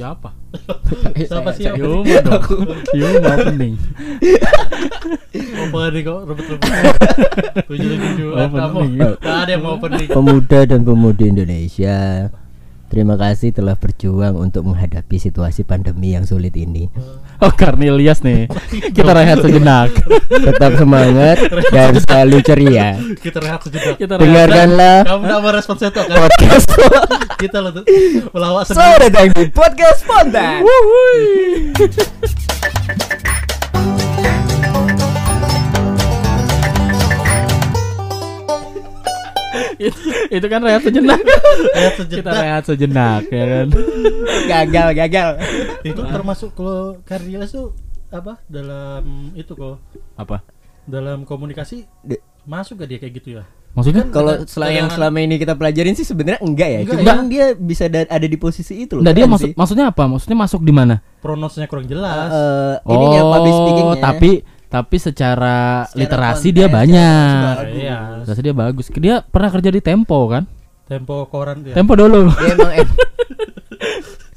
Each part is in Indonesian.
Siapa? Siapa sih? Yuma dong. Yuma opening. Opening kok rebut-rebut. Tujuh-tujuh. Opening. Gak ada yang mau opening. Pemuda dan pemudi Indonesia, terima kasih telah berjuang untuk menghadapi situasi pandemi yang sulit ini. Oh Cornelius nih. Kita rehat sejenak. Tetap semangat dan selalu ceria. Kita rehat sejenak. Kita rehat. Dengarkanlah Kamu gak mau respon seto kan? podcast Kita lo tuh melawak sendiri. datang di podcast spontan. Itu, itu kan rehat sejenak. Rehat Kita sejenak. rehat sejenak ya kan. Gagal, gagal. Itu termasuk kalau Cardilas tuh apa dalam itu kok Apa? dalam komunikasi De- masuk gak dia kayak gitu ya? Maksudnya? Kalau Dengan- sel- yang selama ini kita pelajarin sih sebenarnya enggak ya. Enggak Cuma ya. dia bisa da- ada di posisi itu loh. Enggak dia keren maksud sih. maksudnya apa? Maksudnya masuk di mana? Pronosnya kurang jelas. Eh, ininya public speakingnya. Oh, tapi tapi secara, Secara literasi konten, dia banyak. Iya. Literasi dia bagus. Dia pernah kerja di Tempo kan? Tempo koran dia. Tempo dulu. Dia emang em-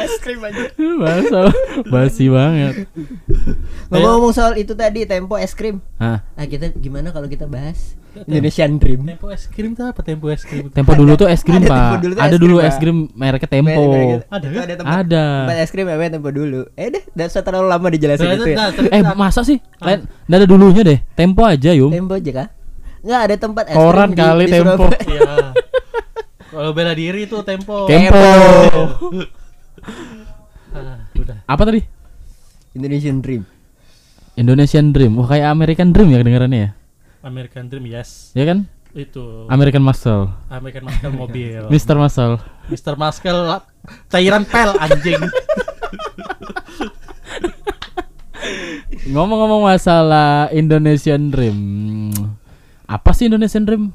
es krim aja. Bahasa basi banget. Ngomong-ngomong soal itu tadi tempo es krim. Hah. Ah kita gimana kalau kita bahas Indonesian Dream? Tempo es krim tuh apa? Tempo es krim. Tempo dulu tuh es krim, Pak. Ada dulu es krim mereknya Tempo. Ada Itu kan? ada tempat, Ada. tempat es krim namanya tempo dulu. Eh deh, udah usah terlalu lama dijelasin Nah, itu itu ya. Eh, masa sih? Lain, nggak ada dulunya deh. Tempo aja, Yum. Tempo aja kah? Enggak ada tempat es Koran kali di Tempo. Iya. Kalau bela diri tuh tempo. Tempo. Ah, udah. Apa tadi? Indonesian Dream. Indonesian Dream. Wah, kayak American Dream ya kedengarannya ya. American Dream yes. Ya kan? Itu American Muscle. American Muscle mobil. Mr. Muscle. Mr. Muscle cairan pel anjing. Ngomong-ngomong masalah Indonesian Dream. Apa sih Indonesian Dream?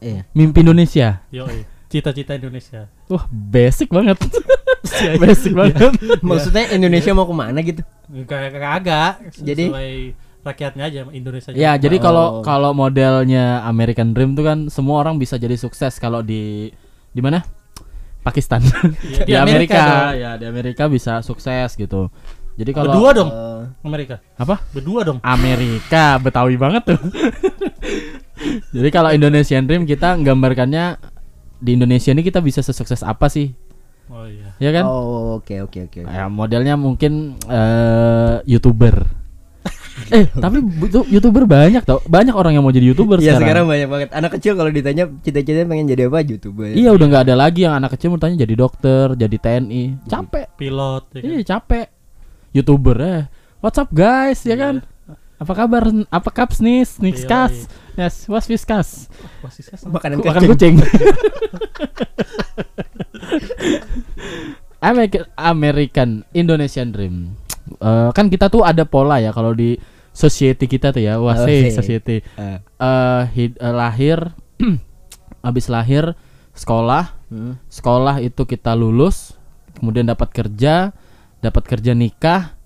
Iya. Mimpi Indonesia. Yo, cita-cita Indonesia. Wah, basic banget. basic banget. Maksudnya Indonesia mau ke mana gitu? Kayak kagak. Jadi- rakyatnya aja Indonesia. Ya, aja. jadi kalau Oh. kalau modelnya American Dream tuh kan semua orang bisa jadi sukses kalau di di mana? Pakistan. Iya, di di Amerika ya di Amerika bisa sukses gitu. Jadi kalau berdua dong Eh, Amerika. apa? Berdua dong. Amerika, Betawi banget tuh. Jadi kalau Indonesian Dream kita gambarkannya di Indonesia ini kita bisa sesukses apa sih? Oh iya. Ya kan? Oh, oke oke oke. Ya, modelnya mungkin eh YouTuber. eh, tapi YouTuber banyak tau. Banyak orang yang mau jadi YouTuber Iya sekarang. sekarang banyak banget. Anak kecil kalau ditanya cita-citanya pengen jadi apa YouTuber. Iya, udah nggak ada lagi yang anak kecil mau tanya jadi dokter, jadi TNI. Capek. Pilot ya kan? Iya, capek. YouTuber eh. What's up guys, ya kan? Apa kabar? Apa kaps nih? Snikskas. Yes, what's viskas? Wah, sisa sama. Makanan Makan kucing. kucing. American, American Indonesian Dream. Eh, kan kita tuh ada pola ya kalau di society kita tuh ya, wah Oh, sih. society. Eh, Eh, hid- eh, lahir, habis lahir sekolah, hmm. sekolah itu kita lulus, kemudian dapat kerja, dapat kerja nikah,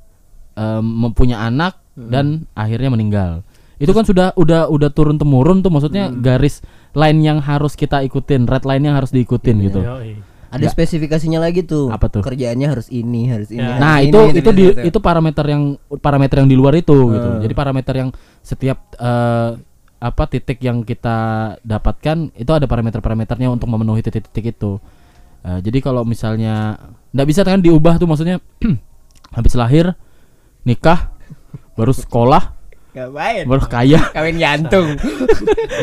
em, mempunyai anak dan akhirnya meninggal. Itu kan sudah udah udah turun temurun tuh maksudnya garis line yang harus kita ikutin, red line yang harus diikutin gitu. Yoi. Ada Nggak. spesifikasinya lagi tuh. Apa tuh? Kerjaannya harus ini, harus ini. Ya. harus Nah, ini, itu ini, itu ini, di, ini. itu parameter yang parameter yang di luar itu gitu. Hmm. Jadi parameter yang setiap eh, apa titik yang kita dapatkan itu ada parameter-parameternya untuk memenuhi titik-titik itu. Eh, jadi kalau misalnya nggak bisa kan diubah tuh maksudnya habis lahir nikah baru sekolah Ngapain? baru kaya Kawin jantung.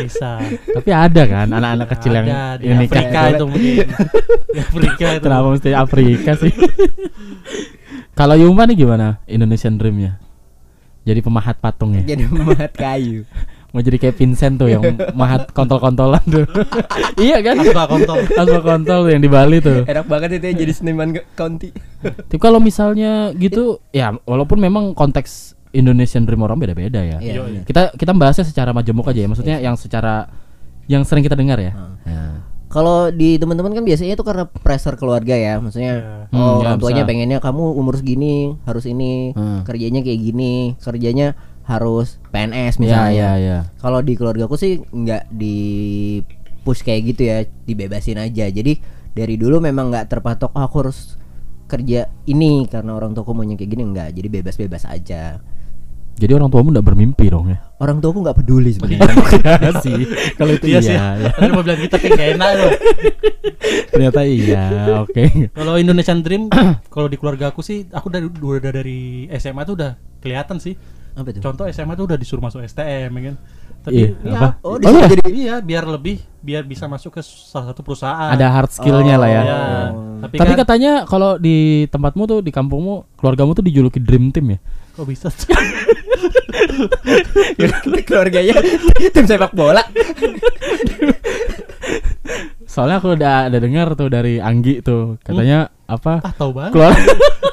Bisa. tapi ada kan anak-anak kecil yang, Ada di yang nikah Afrika itu mungkin. Di Afrika itu. kenapa mesti Afrika sih kalau Yuma nih gimana Indonesian Dreamnya jadi pemahat patung ya Jadi memahat kayu. mau jadi kayak Vincent tuh yang mahat kontol-kontolan tuh iya kan Asbak kontol. asma kontol yang di Bali tuh Enak banget itu ya jadi seniman county. tapi kalau misalnya gitu ya walaupun memang konteks Indonesian Dream orang beda-beda ya Iya. Yoi. benar. kita kita bahasnya secara majemuk aja ya maksudnya yang secara yang sering kita dengar ya Ya. Kalau di teman-teman kan biasanya itu karena pressure keluarga ya, maksudnya Iya. oh Hmm, ya, orang tuanya bisa. pengennya kamu umur segini harus ini, Hmm. kerjanya kayak gini, kerjanya harus PNS ya misalnya. ya ya Kalau di keluarga aku sih nggak di push kayak gitu ya dibebasin aja jadi dari dulu memang nggak terpatok "Oh, aku harus kerja ini karena orang tuaku maunya kayak gini enggak jadi bebas-bebas aja Jadi orang tuamu enggak bermimpi dong ya. orang tuaku nggak peduli sebenarnya Iya sih. Kalau itu Iya iya, sih. ya. Tadi mau bilang kita kayak gak enak loh. Ternyata iya. Oke. Kalau Indonesian Dream, kalau di keluarga aku sih, aku dari udah dari SMA tuh udah kelihatan sih. apa tuh Contoh SMA tuh udah disuruh masuk STM, ya kan? Tapi Iya, ya, apa? oh Oh, iya. jadi iya, biar lebih, biar bisa masuk ke salah satu perusahaan. Ada hard skillnya lah ya. Iya. Oh. Tapi, Tapi kan, katanya kalau di tempatmu tuh di kampungmu keluargamu tuh dijuluki dream team ya. Kok bisa? keluarganya tim sepak bola Soalnya aku udah ada dengar tuh dari Anggi tuh katanya apa? ah, tahu banget. Keluar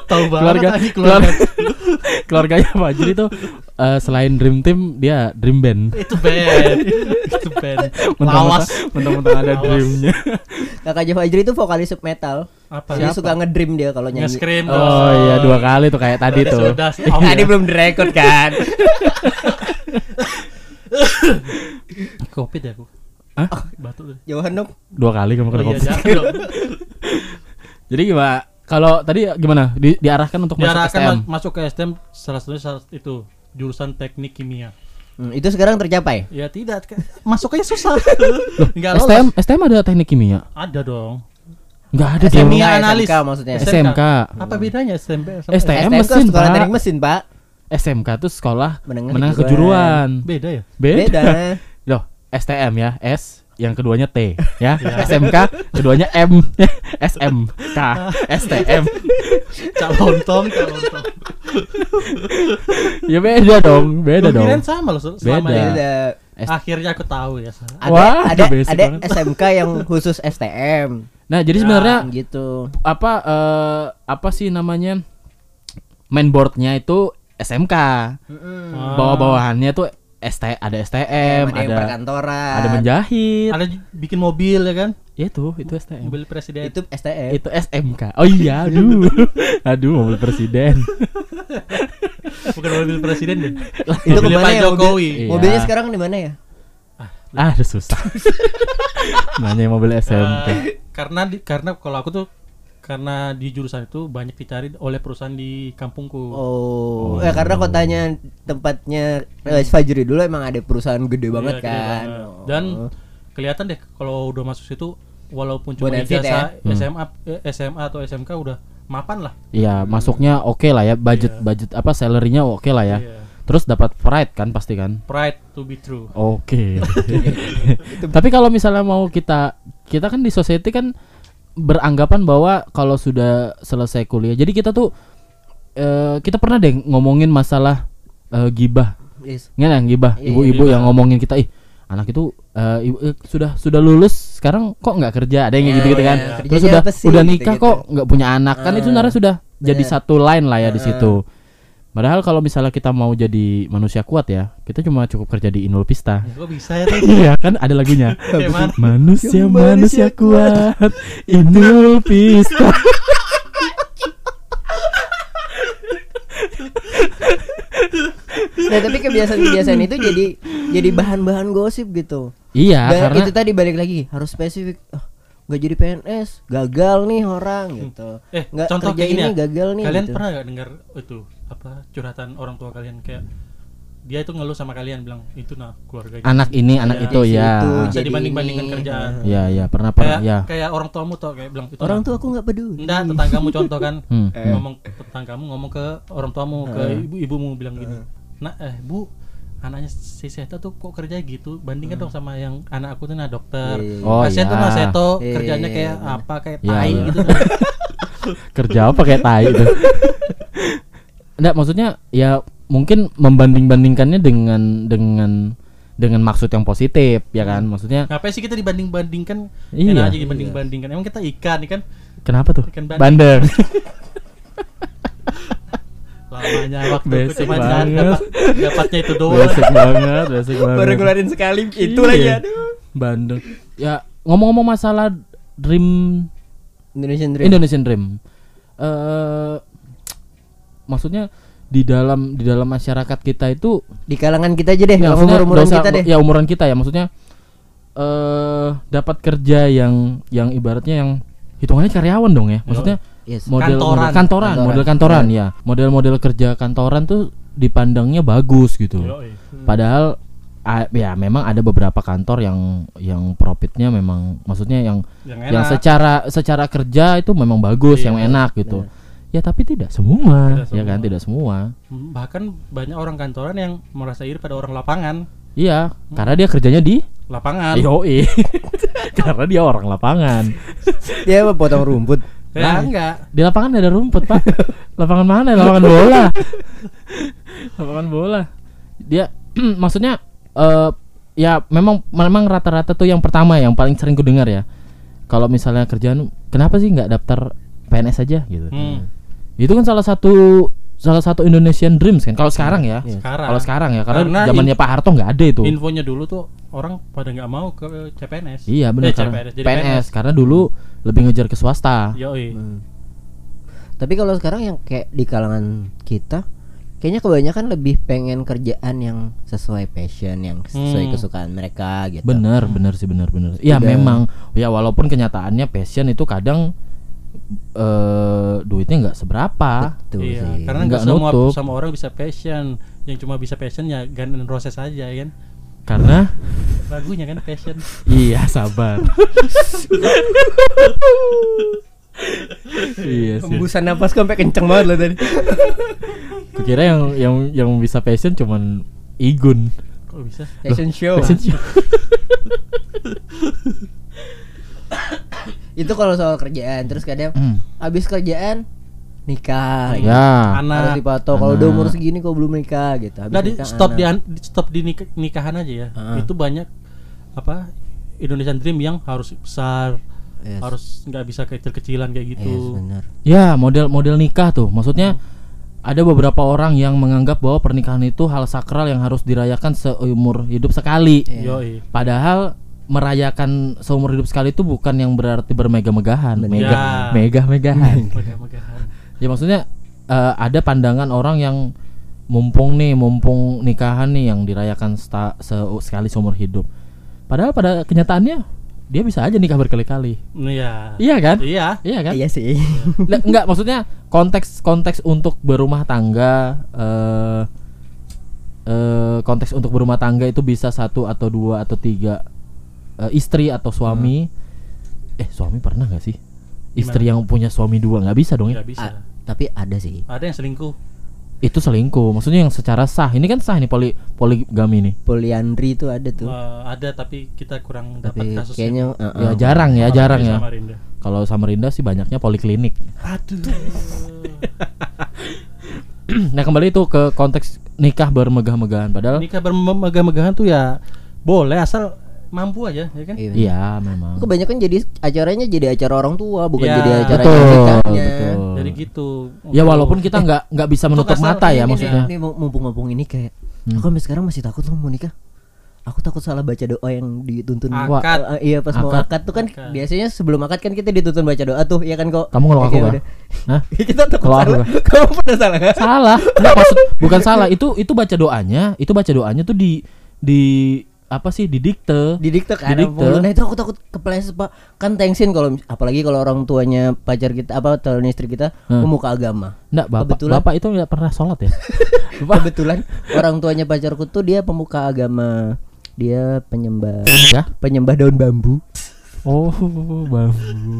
tahu banget keluarga keluarga. keluarganya Fajri tuh eh, selain dream team dia dream band. itu band. itu band. Lawas. mentang-mentang ada Lawas. dreamnya. kakaknya Fajri itu vokalis sub metal Apa? dia suka ngedream dia kalau nyanyi Nge-scream. Oh iya dua kali tuh kayak tadi Sudah, tuh. Sudah. Om, tadi belum direkod kan Covid ya aku. Hah? Batuk tuh. jauhan dong Dua kali kamu Oh, kena iya, covid. Jadi gimana? Kalau tadi gimana? Di- diarahkan untuk masuk Diarahkan STM. ma- masuk ke STM salah satunya itu jurusan teknik kimia. Hmm, itu sekarang tercapai Ya tidak, masuknya susah. Enggak lolos. STM STM ada teknik kimia? Ada dong. Enggak ada SMK. dong. Kimia analis. SMK maksudnya SMK. SMK. Apa bedanya SMP sama STM STM mesin, sekolah Pak. teknik mesin pak SMK tuh sekolah Menengah menengah kejuruan. kejuruan. Beda ya? Beda. beda Loh, STM ya, S yang keduanya T ya. SMK keduanya M SMK STM Cak lontong, cak lontong. ya beda dong beda Lu dong sama loh selama Beda. S- Akhirnya aku tahu ya. Ada Wah, ada ada banget. SMK yang khusus STM nah jadi Ya. sebenarnya gitu apa eh, apa sih namanya mainboardnya itu SMK Ah. bawah-bawahannya tuh ST ada STM ada ada perkantoran. ada menjahit. Ada bikin mobil ya kan? Ya itu itu STM Mobil presiden. itu STM itu SMK oh iya aduh. Aduh mobil presiden. Bukan mobil presiden deh. itu Mobilnya ke mana Pak ya? Jokowi. mobil- Iya. mobilnya sekarang di mana ya? Ah udah susah. Nanya mobil SMK Eh, karena di, karena kalau aku tuh karena di jurusan itu banyak dicari oleh perusahaan di kampungku. Oh, ya karena kotanya tempatnya eh, Fajri dulu emang ada perusahaan gede banget Iya, gede kan. banget. Dan kelihatan deh kalau udah masuk situ walaupun cuma ijazah ya? SMA eh, SMA atau SMK udah mapan lah. Iya masuknya oke lah ya budget Iya. budget apa salarynya oke lah ya Iya. terus dapat pride kan pasti kan Pride to be true. Oke. Tapi kalau misalnya mau kita kita kan di society kan beranggapan bahwa kalau sudah selesai kuliah. Jadi kita tuh eh, kita pernah deh ngomongin masalah eh, gibah. Yes. Nggak yang gibah, Iya, ibu-ibu yang ngomongin kita ih anak itu eh, ibu- eh, sudah sudah lulus sekarang kok nggak kerja ada yang Iya, gitu-gitu kan iya. terus sudah udah nikah Gitu-gitu. kok nggak punya anak kan itu Ah, sebenarnya sudah jadi benar. satu line lah ya di Ah. situ padahal kalau misalnya kita mau jadi manusia kuat ya kita cuma cukup kerja di Inul Pista Ya, kok bisa ya? Iya kan ada lagunya? Manusia manusia kuat Inul Pista Nah, tapi kebiasaan-kebiasaan itu jadi jadi bahan-bahan gosip gitu. Iya Dan karena itu tadi balik lagi harus spesifik. Oh, nggak jadi PNS, gagal nih orang gitu. Eh, Nggak contoh kerja ini ya. gagal nih. Kalian gitu. pernah gak dengar itu apa curhatan orang tua kalian kayak dia itu ngeluh sama kalian bilang itu nah keluarga Anak ini anak Iya. itu ya Itu, bisa jadi dibanding-bandingkan ini. kerjaan. Iya iya pernah kayak pernah ya kayak orang tuamu tau kayak bilang itu Orang nah, tua aku nggak peduli. Enggak, tetanggamu contoh kan Hmm. ngomong tetanggamu ngomong ke orang tuamu ke ibu ibumu bilang gini nah eh bu anaknya si Seto tuh kok kerja gitu bandingkan dong sama yang anak aku tuh nah dokter. Oh, kasihan tuh iya. nah Seto Iya, kerjanya iya, kayak apa kayak Iya, tai gitu nah. Kerja apa kayak tai itu Enggak maksudnya ya mungkin membanding-bandingkannya dengan dengan dengan maksud yang positif ya kan maksudnya ngapain sih kita dibanding bandingkan Iya. enak aja dibanding bandingkan emang kita ikan ikan kenapa tuh Ikan bandeng. bandeng lamanya waktu Basic cuma banget. dapat dapatnya itu doang basic banget basic banget Baru ngeluarin sekali itu Iya. lagi aduh. Bandung. Ya ngomong-ngomong masalah dream Indonesian Dream. Indonesian Dream. Eh maksudnya di dalam di dalam masyarakat kita itu Di kalangan kita aja deh, ya, umur-umuran nggak usah- kita deh. Ya umuran kita ya maksudnya eh dapat kerja yang yang ibaratnya yang hitungannya karyawan dong ya. Maksudnya Yes. model Kantoran. model kantoran, Kantoran. model kantoran ya. Model-model kerja kantoran tuh dipandangnya bagus gitu. Yoi. Padahal a- ya memang ada beberapa kantor yang yang profitnya memang maksudnya yang yang yang secara secara kerja itu memang bagus, Iya, yang enak gitu. Ya tapi tidak semua, Tidak ya kan semua. tidak semua. bahkan banyak orang kantoran yang merasa iri pada orang lapangan Iya, karena dia kerjanya di lapangan Yoi. karena dia orang lapangan. Dia apa potong rumput. ya enggak Di lapangan ada rumput, Pak. lapangan mana? Lapangan bola. lapangan bola. Dia maksudnya eh ya memang memang rata-rata tuh yang pertama yang paling sering ku dengar ya. Kalau misalnya kerjaan kenapa sih nggak daftar PNS aja gitu. Hmm. Itu kan salah satu salah satu Indonesian Dreams kan. Kalau sekarang ya. sekarang Kalau sekarang ya karena, Karena zamannya Pak Harto nggak ada itu. infonya dulu tuh orang pada nggak mau ke CPNS Iya benar Eh, karena CPNS, jadi PNS, karena dulu lebih ngejar ke swasta. Yoi. Hmm. Tapi kalau sekarang yang kayak di kalangan kita kayaknya kebanyakan lebih pengen kerjaan yang sesuai passion, yang sesuai Hmm. kesukaan mereka gitu. Bener, bener sih bener bener. Ya Udah. memang, ya walaupun kenyataannya passion itu kadang eh duitnya nggak seberapa. Betul iya sih. karena Nggak semua nutup. sama orang bisa passion yang cuma bisa passion ya Gun N' Roses aja ya kan Karena lagunya kan passion iya sabar. iya sih. Hembusan napas sampai kenceng banget loh tadi. Kukira yang yang yang bisa passion cuman Igun. kok bisa Fashion show. Passion sih. Itu kalau soal kerjaan, terus kadang Hmm. habis kerjaan nikah. Ya. Harus anak dipatok kalau udah umur segini kok belum nikah gitu. Habis Nah, di, nikah, stop di anak. an- di- stop di nik- nikahan aja ya. Heeh. Itu banyak apa Indonesian Dream yang harus besar, Yes. harus nggak bisa kecil-kecilan kayak Yes, gitu. benar. Ya model model nikah tuh, maksudnya ada beberapa orang yang menganggap bahwa pernikahan itu hal sakral yang harus dirayakan seumur hidup sekali. Iya. Yoi. Padahal merayakan seumur hidup sekali itu bukan yang berarti bermegah-megahan, mega, Ya. megah-megahan. Megah-megahan. ya maksudnya eh, ada pandangan orang yang mumpung nih, mumpung nikahan nih yang dirayakan sta- se- sekali seumur hidup. Padahal pada kenyataannya dia bisa aja nikah berkali-kali. Iya. Iya kan? Iya. Iya kan? Iya sih. Lah, enggak maksudnya konteks konteks untuk berumah tangga eh eh konteks untuk berumah tangga itu bisa satu atau dua atau tiga eh, istri atau suami eh suami pernah nggak sih istri yang punya suami dua nggak bisa dong ya bisa. A- tapi ada sih. Ada yang selingkuh. itu selingkuh maksudnya yang secara sah ini kan sah nih poli poligami nih Poliandri itu ada tuh. Eh, ada tapi kita kurang dapat tapi kasusnya. kayaknya ya uh-uh. jarang ya jarang ya Samarinda. kalau Samarinda sih banyaknya poliklinik Aduh. nah kembali itu ke konteks nikah bermegah-megahan padahal Nikah bermegah-megahan tuh ya boleh asal mampu aja ya kan. Iya. iya memang Kebanyakan jadi acaranya jadi acara orang tua, bukan Iya. jadi acara betul nikahnya. betul Jadi gitu. Ya walaupun kita nggak nggak bisa menutup mata ya ini maksudnya. Ini mumpung-mumpung ini kayak Hmm. aku sampai sekarang masih takut loh mau nikah. Aku takut salah baca doa yang dituntun. Akad. Eh, iya pas mau Akad. akad tuh kan Akad. biasanya sebelum akad kan kita dituntun baca doa tuh, ya kan kok. Kamu ngelok aku kah? udah. Hah? kita takut aku salah. kah? Kamu pernah salah kan? Salah. Nggak, maksud bukan salah. Itu itu baca doanya, itu baca doanya tuh di di apa sih didikte. Didikte kan Didikte. Nah itu aku takut kepleset pak Kan tensin kalau apalagi kalau orang tuanya pacar kita apa calon istri kita Hmm. pemuka agama. Enggak, Bapak Kebetulan. Bapak itu nggak pernah sholat ya? Kebetulan orang tuanya pacarku tuh dia pemuka agama. Dia penyembah ya? penyembah daun bambu. Oh, bambu. bambu.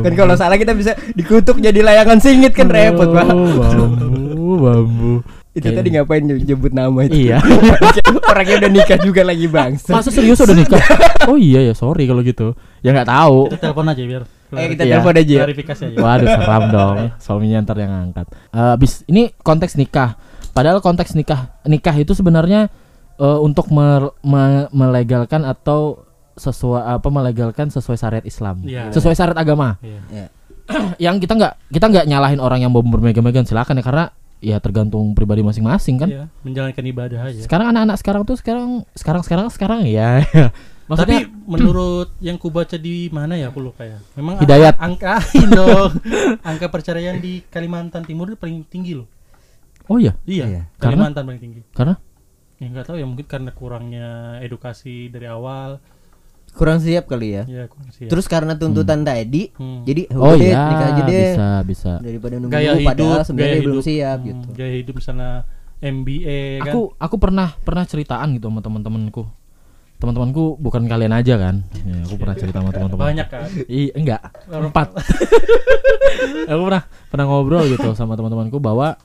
Kan kalau salah kita bisa dikutuk jadi layangan singit kan repot, Pak. Oh, bambu, bambu. Itu tadi ngapain nye- nyebut nama itu? Iya. Orangnya udah nikah juga lagi bangsa. Masa serius udah nikah? Oh iya ya, sorry kalau gitu. Ya nggak tahu. Kita telepon aja biar. Eh kita Iya. telepon aja ya. Klarifikasi aja. Waduh seram dong Suaminya ntar yang angkat Eh, Abis ini konteks nikah Padahal konteks nikah Nikah itu sebenarnya eh, Untuk mer- me- melegalkan atau sesuai apa melegalkan sesuai syariat Islam Iya. sesuai syariat agama Iya. Ya. yang kita nggak kita nggak nyalahin orang yang mau bermega-mega silakan ya karena ya tergantung pribadi masing-masing kan Iya, menjalankan ibadah aja. sekarang anak-anak sekarang tuh sekarang sekarang sekarang sekarang ya Tapi maksudnya menurut yang ku baca di mana ya aku lupa ya. Memang Hidayat. angka dong. angka perceraian di Kalimantan Timur itu paling tinggi loh. oh iya Iya, Iya. Karena? Kalimantan paling tinggi. karena ya nggak tahu ya mungkin karena kurangnya edukasi dari awal kurang siap kali ya ya kurang siap. terus karena tuntutan tadi Hmm. jadi Oh deh, iya, nikah aja deh bisa bisa. daripada nunggu gaya hidup padahal sebenarnya gaya belum siap hmm, gitu gaya hidup misalnya MBA kan Aku aku pernah pernah ceritaan gitu sama teman-temanku. Teman-temanku bukan kalian aja kan. Ya, aku pernah cerita sama teman-teman. banyak kan Iya, enggak. Empat. aku pernah pernah ngobrol gitu sama teman-temanku bahwa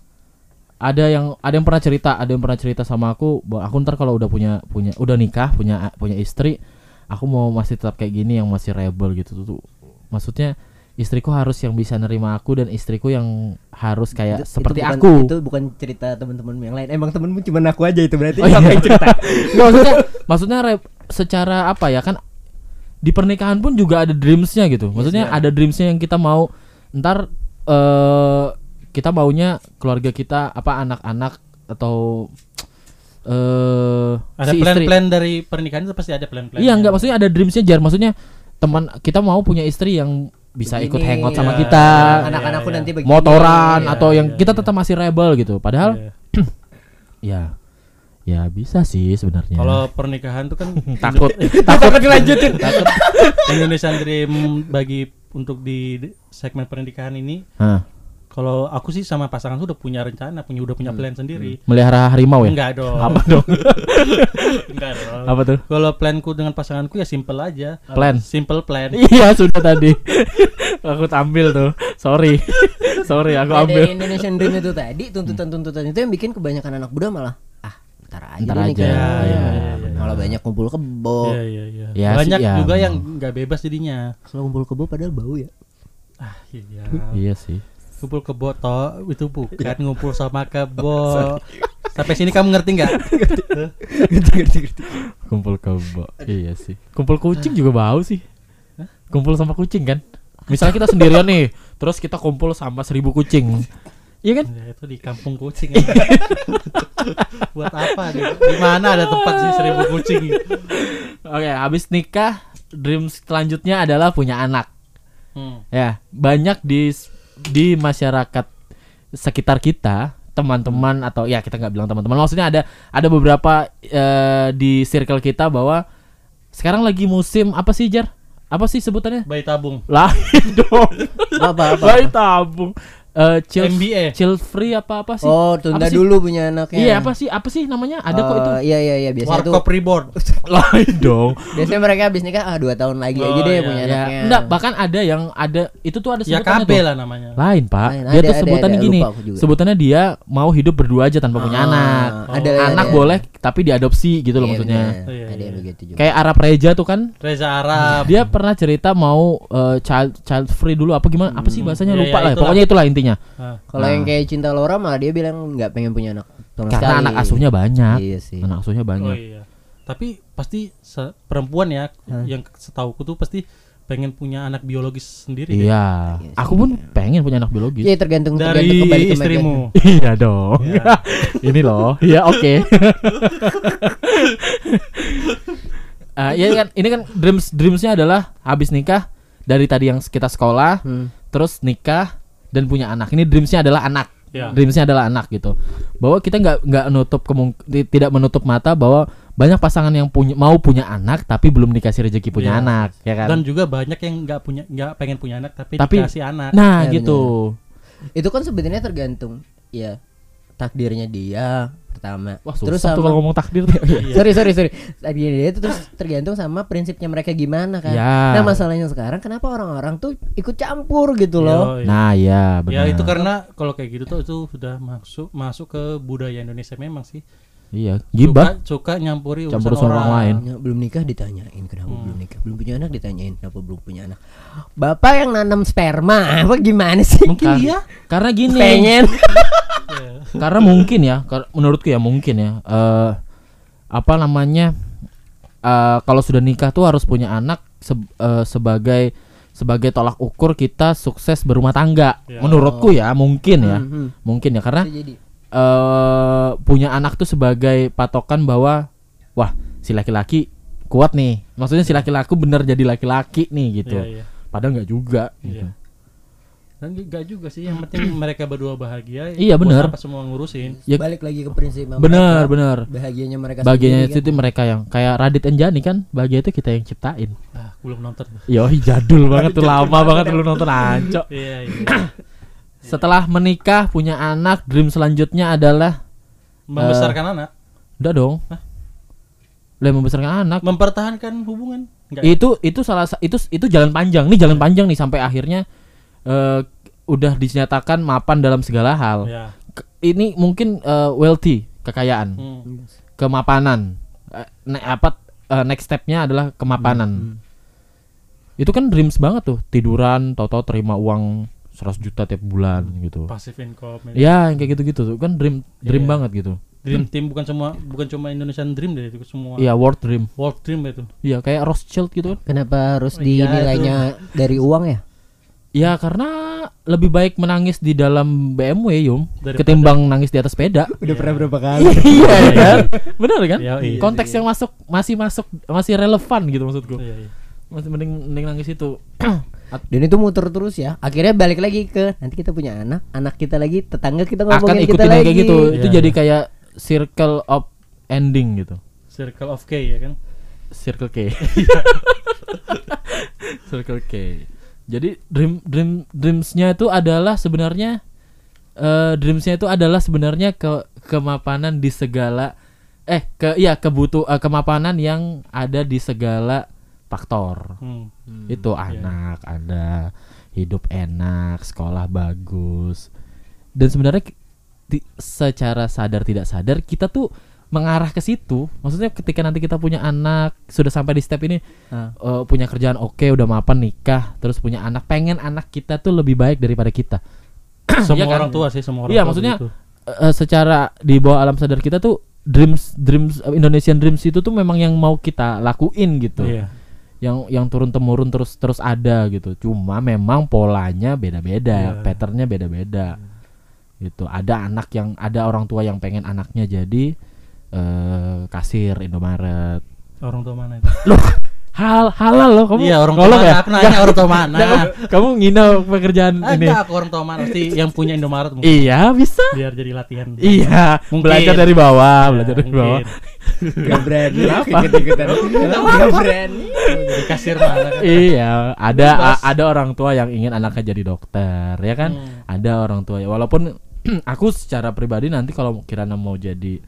ada yang ada yang pernah cerita, ada yang pernah cerita sama aku bahwa aku ntar kalau udah punya punya udah nikah, punya punya istri, aku mau masih tetap kayak gini yang masih rebel gitu tuh. Maksudnya istriku harus yang bisa nerima aku dan istriku yang harus kayak Itu- itu seperti bukan- aku. itu bukan cerita teman-teman yang lain emang temenmu cuma aku aja itu berarti Oh, iya. yang cerita Nggak, maksudnya maksudnya rep- secara apa ya kan di pernikahan pun juga ada dreamsnya gitu. Maksudnya Yes, ada dreamsnya yang kita mau ntar eh kita maunya keluarga kita apa anak-anak atau eh ada si istri. plan-plan dari pernikahan itu pasti ada plan-plan Iya enggak maksudnya ada dreamsnya jar. Maksudnya teman kita mau punya istri yang bisa ikut Begini, hangout sama ya, kita. Ya, anak-anakku iya. nanti begini motoran Iya, atau yang iya, kita iya. tetap masih rebel gitu. Padahal Iya. ya ya bisa sih sebenarnya. Kalau pernikahan tuh kan takut. Takut. Dilanjutin. Takut. Indonesian Dream bagi untuk di di segmen pernikahan ini Hah, kalau aku sih sama pasangan tuh udah punya rencana punya udah punya plan sendiri. Melihara harimau ya? Enggak dong. Apa dong? Enggak dong. Apa tuh? Kalau planku dengan pasanganku ya simple aja. Plan. simple plan. Iya sudah tadi. Aku tampil tuh. Sorry. Sorry aku ambil. Dari Indonesian Dream itu tadi tuntutan-tuntutan itu yang bikin kebanyakan anak muda malah ah ntar aja Ntar aja, iya, iya, iya. malah banyak kumpul kebo. Iya iya iya. Ya Banyak sih, ya. juga yang nggak bebas jadinya. kalau kumpul kebo padahal bau ya. Ah iya. iya sih Kumpul kebo toh itu bukan ngumpul sama kebo. Sampai sini kamu ngerti nggak? ngerti ngerti ngerti kumpul kebo iya sih. Kumpul kucing juga bau sih. Kumpul sama kucing kan? Misalnya kita sendirian nih terus kita kumpul sama seribu kucing. Iya kan? Ya, itu di kampung kucing. Buat apa? Di mana ada tempat sih seribu kucing? oke habis nikah dream selanjutnya adalah punya anak. Hmm. ya banyak di di masyarakat sekitar kita teman-teman atau ya kita nggak bilang teman-teman. Maksudnya ada ada beberapa eh, di circle kita bahwa sekarang lagi musim apa sih jar? Apa sih sebutannya? Bayi tabung. lain dong apa apa, bayi tabung Eh, chill MBA. chill free apa apa sih? Oh tunda Apa sih? dulu punya anaknya. Iya apa sih? Apa sih namanya? Ada kok itu. Eh, iya iya iya biasanya tuh Warkop reborn. lain dong. Biasanya mereka habis nikah ah dua tahun lagi aja Oh, deh iya. punya ya anaknya. Enggak bahkan ada yang ada itu tuh ada Ya sebutannya KB lah namanya. lain pak. Lain, dia ada, tuh ada, sebutannya ada, gini. Sebutannya dia mau hidup berdua aja tanpa punya Ah, anak. ada, anak ada. boleh tapi diadopsi gitu loh Iya, maksudnya. Oh, iya, ada iya. yang begitu juga. Kayak Arab Reja tuh kan. Reza Arab. dia pernah cerita mau eh, child child free dulu apa gimana? Apa sih bahasanya? Iya, lupa iya, lah itulah. pokoknya itulah intinya Ah. kalau yang kayak cinta Laura malah dia bilang nggak pengen punya anak karena sekali. anak asuhnya banyak. Iya sih. Anak asuhnya Oh banyak iya. Tapi pasti se- perempuan ya yang setauku tuh pasti pengen punya anak biologis sendiri. iya. Sih, aku pun pengen punya anak biologis. Iya tergantung Dari tergantung kembali ke istrimu. iya dong. Ini loh. Iya oke. Ah, iya kan ini kan dreams dreamsnya adalah habis nikah dari tadi yang kita sekolah Hmm. terus nikah dan punya anak. Ini dreamsnya adalah anak. Ya. dreamsnya adalah anak gitu. Bahwa kita nggak nggak nutup tidak menutup mata bahwa banyak pasangan yang punya mau punya anak tapi belum dikasih rezeki punya Iya. anak ya kan? Dan juga banyak yang nggak punya nggak pengen punya anak tapi, Tapi- dikasih anak. nah Ya, gitu. Itu kan sebenarnya tergantung ya takdirnya dia pertama. wah terus susah tuh sama kalau ngomong takdir Iya. sorry sorry sorry takdirnya dia itu terus tergantung sama prinsipnya mereka gimana kan. Ya. Nah masalahnya sekarang kenapa orang-orang tuh ikut campur gitu loh. Yoi. nah ya Ya benar itu karena kalau kayak gitu tuh itu sudah masuk masuk ke budaya Indonesia memang sih. Iya gibah. Suka, suka nyampuri Campur urusan urusan orang lain. Ya, belum nikah ditanyain kenapa Hmm. belum nikah? Belum punya anak ditanyain kenapa belum punya anak? Bapak yang nanam sperma apa gimana sih? Mungkin Kar- dia karena gini. Pengen. Karena mungkin ya menurutku ya mungkin ya. Eh apa namanya? Eh kalau sudah nikah tuh harus punya anak se- eh, sebagai sebagai tolak ukur kita sukses berumah tangga. Ya. menurutku ya mungkin ya. Mhm. mungkin ya karena Bisa jadi eh punya anak tuh sebagai patokan bahwa wah si laki-laki kuat nih maksudnya si laki-laki bener jadi laki-laki nih gitu Iya, iya. padahal nggak juga gitu. Iya. Dan enggak juga sih, yang penting mereka berdua bahagia. Iya, bener. Apa semua ngurusin. Ya, Balik lagi ke prinsip bener mereka. bener. Bahagianya mereka Bahagianya sendiri itu mereka yang kayak Radit Enjani kan, bahagia itu kita yang ciptain. Ah, belum nonton. Yoi jadul banget tuh lama banget lu nonton anco. Iya, iya. Setelah menikah punya anak, dream selanjutnya adalah Membesarkan anak, udah dong. Lah membesarkan anak. mempertahankan hubungan. Enggak. Itu itu salah sa- itu itu jalan panjang. Nih jalan panjang nih sampai akhirnya eh udah dinyatakan mapan dalam segala hal. Ya. Ini mungkin eh, wealthy, kekayaan, Hmm. kemapanan. Eh, ne- apa eh, next stepnya adalah kemapanan. Itu kan dreams banget tuh, tiduran, tahu-tahu terima uang 100 juta tiap bulan gitu. Passive income. Ya, yang kayak gitu-gitu tuh kan dream dream Iya. banget gitu. Dream team bukan semua bukan cuma Indonesian Dream deh itu semua. Iya, world dream. World Dream itu. Iya, kayak Rothschild gitu kan. Kenapa harus Oh, iya, dinilainya dari uang ya? Ya karena lebih baik menangis di dalam BMW Yum Daripada- ketimbang nangis di atas sepeda. Udah pernah berapa kali? iya kan? Benar kan? Iya, iya. Konteks yang masuk masih masuk masih relevan gitu maksudku. Iya, iya. Masih mending mending nangis itu. Dan itu muter terus ya. Akhirnya balik lagi ke nanti kita punya anak, anak kita lagi, tetangga kita Akan ngomongin kita ikutin lagi. yang kayak gitu. Itu Iya, jadi kayak circle of ending gitu. Circle of K ya kan. Circle K. Circle K. Jadi dream dream dreamsnya itu adalah sebenarnya eh dreamsnya itu adalah sebenarnya ke kemapanan di segala eh ke iya kebutuh eh, kemapanan yang ada di segala faktor. Hmm. Itu anak ada hidup enak, sekolah bagus. Dan sebenarnya secara sadar tidak sadar kita tuh mengarah ke situ. Maksudnya ketika nanti kita punya anak, sudah sampai di step ini Ah. eh, punya kerjaan oke, udah mapan nikah, terus punya anak, pengen anak kita tuh lebih baik daripada kita. semua Iya kan? orang tua sih semua orang Iya, tua maksudnya. Eh, secara di bawah alam sadar kita tuh dreams dreams Indonesian dreams itu tuh memang yang mau kita lakuin gitu. Iya. Yang yang turun temurun terus terus ada gitu. Cuma memang polanya beda-beda, Iya. patternnya beda-beda. Gitu. Ada anak yang ada orang tua yang pengen anaknya jadi eh kasir Indomaret. Orang tua mana itu? Loh, hal halal loh kamu. Iya, orang tua mana? ya? Aku nanya orang tua mana? Kamu, ngina pekerjaan ini. enggak, aku orang tua mana? Pasti yang punya Indomaret mungkin. Iya, bisa. Biar jadi latihan. Iya, Mungkin. belajar dari bawah, Ya, belajar dari mungkin. bawah. Gak berani Kenapa? ikut-ikutan. Gak berani. Jadi kasir mana kan? iya, ada ada orang tua yang ingin anaknya jadi dokter, ya kan? Hmm. Ada orang tua ya, walaupun aku secara pribadi nanti kalau Kirana mau jadi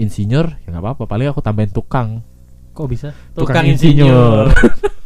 insinyur, ya nggak apa-apa, paling aku tambahin tukang. Kok bisa? Tukang insinyur.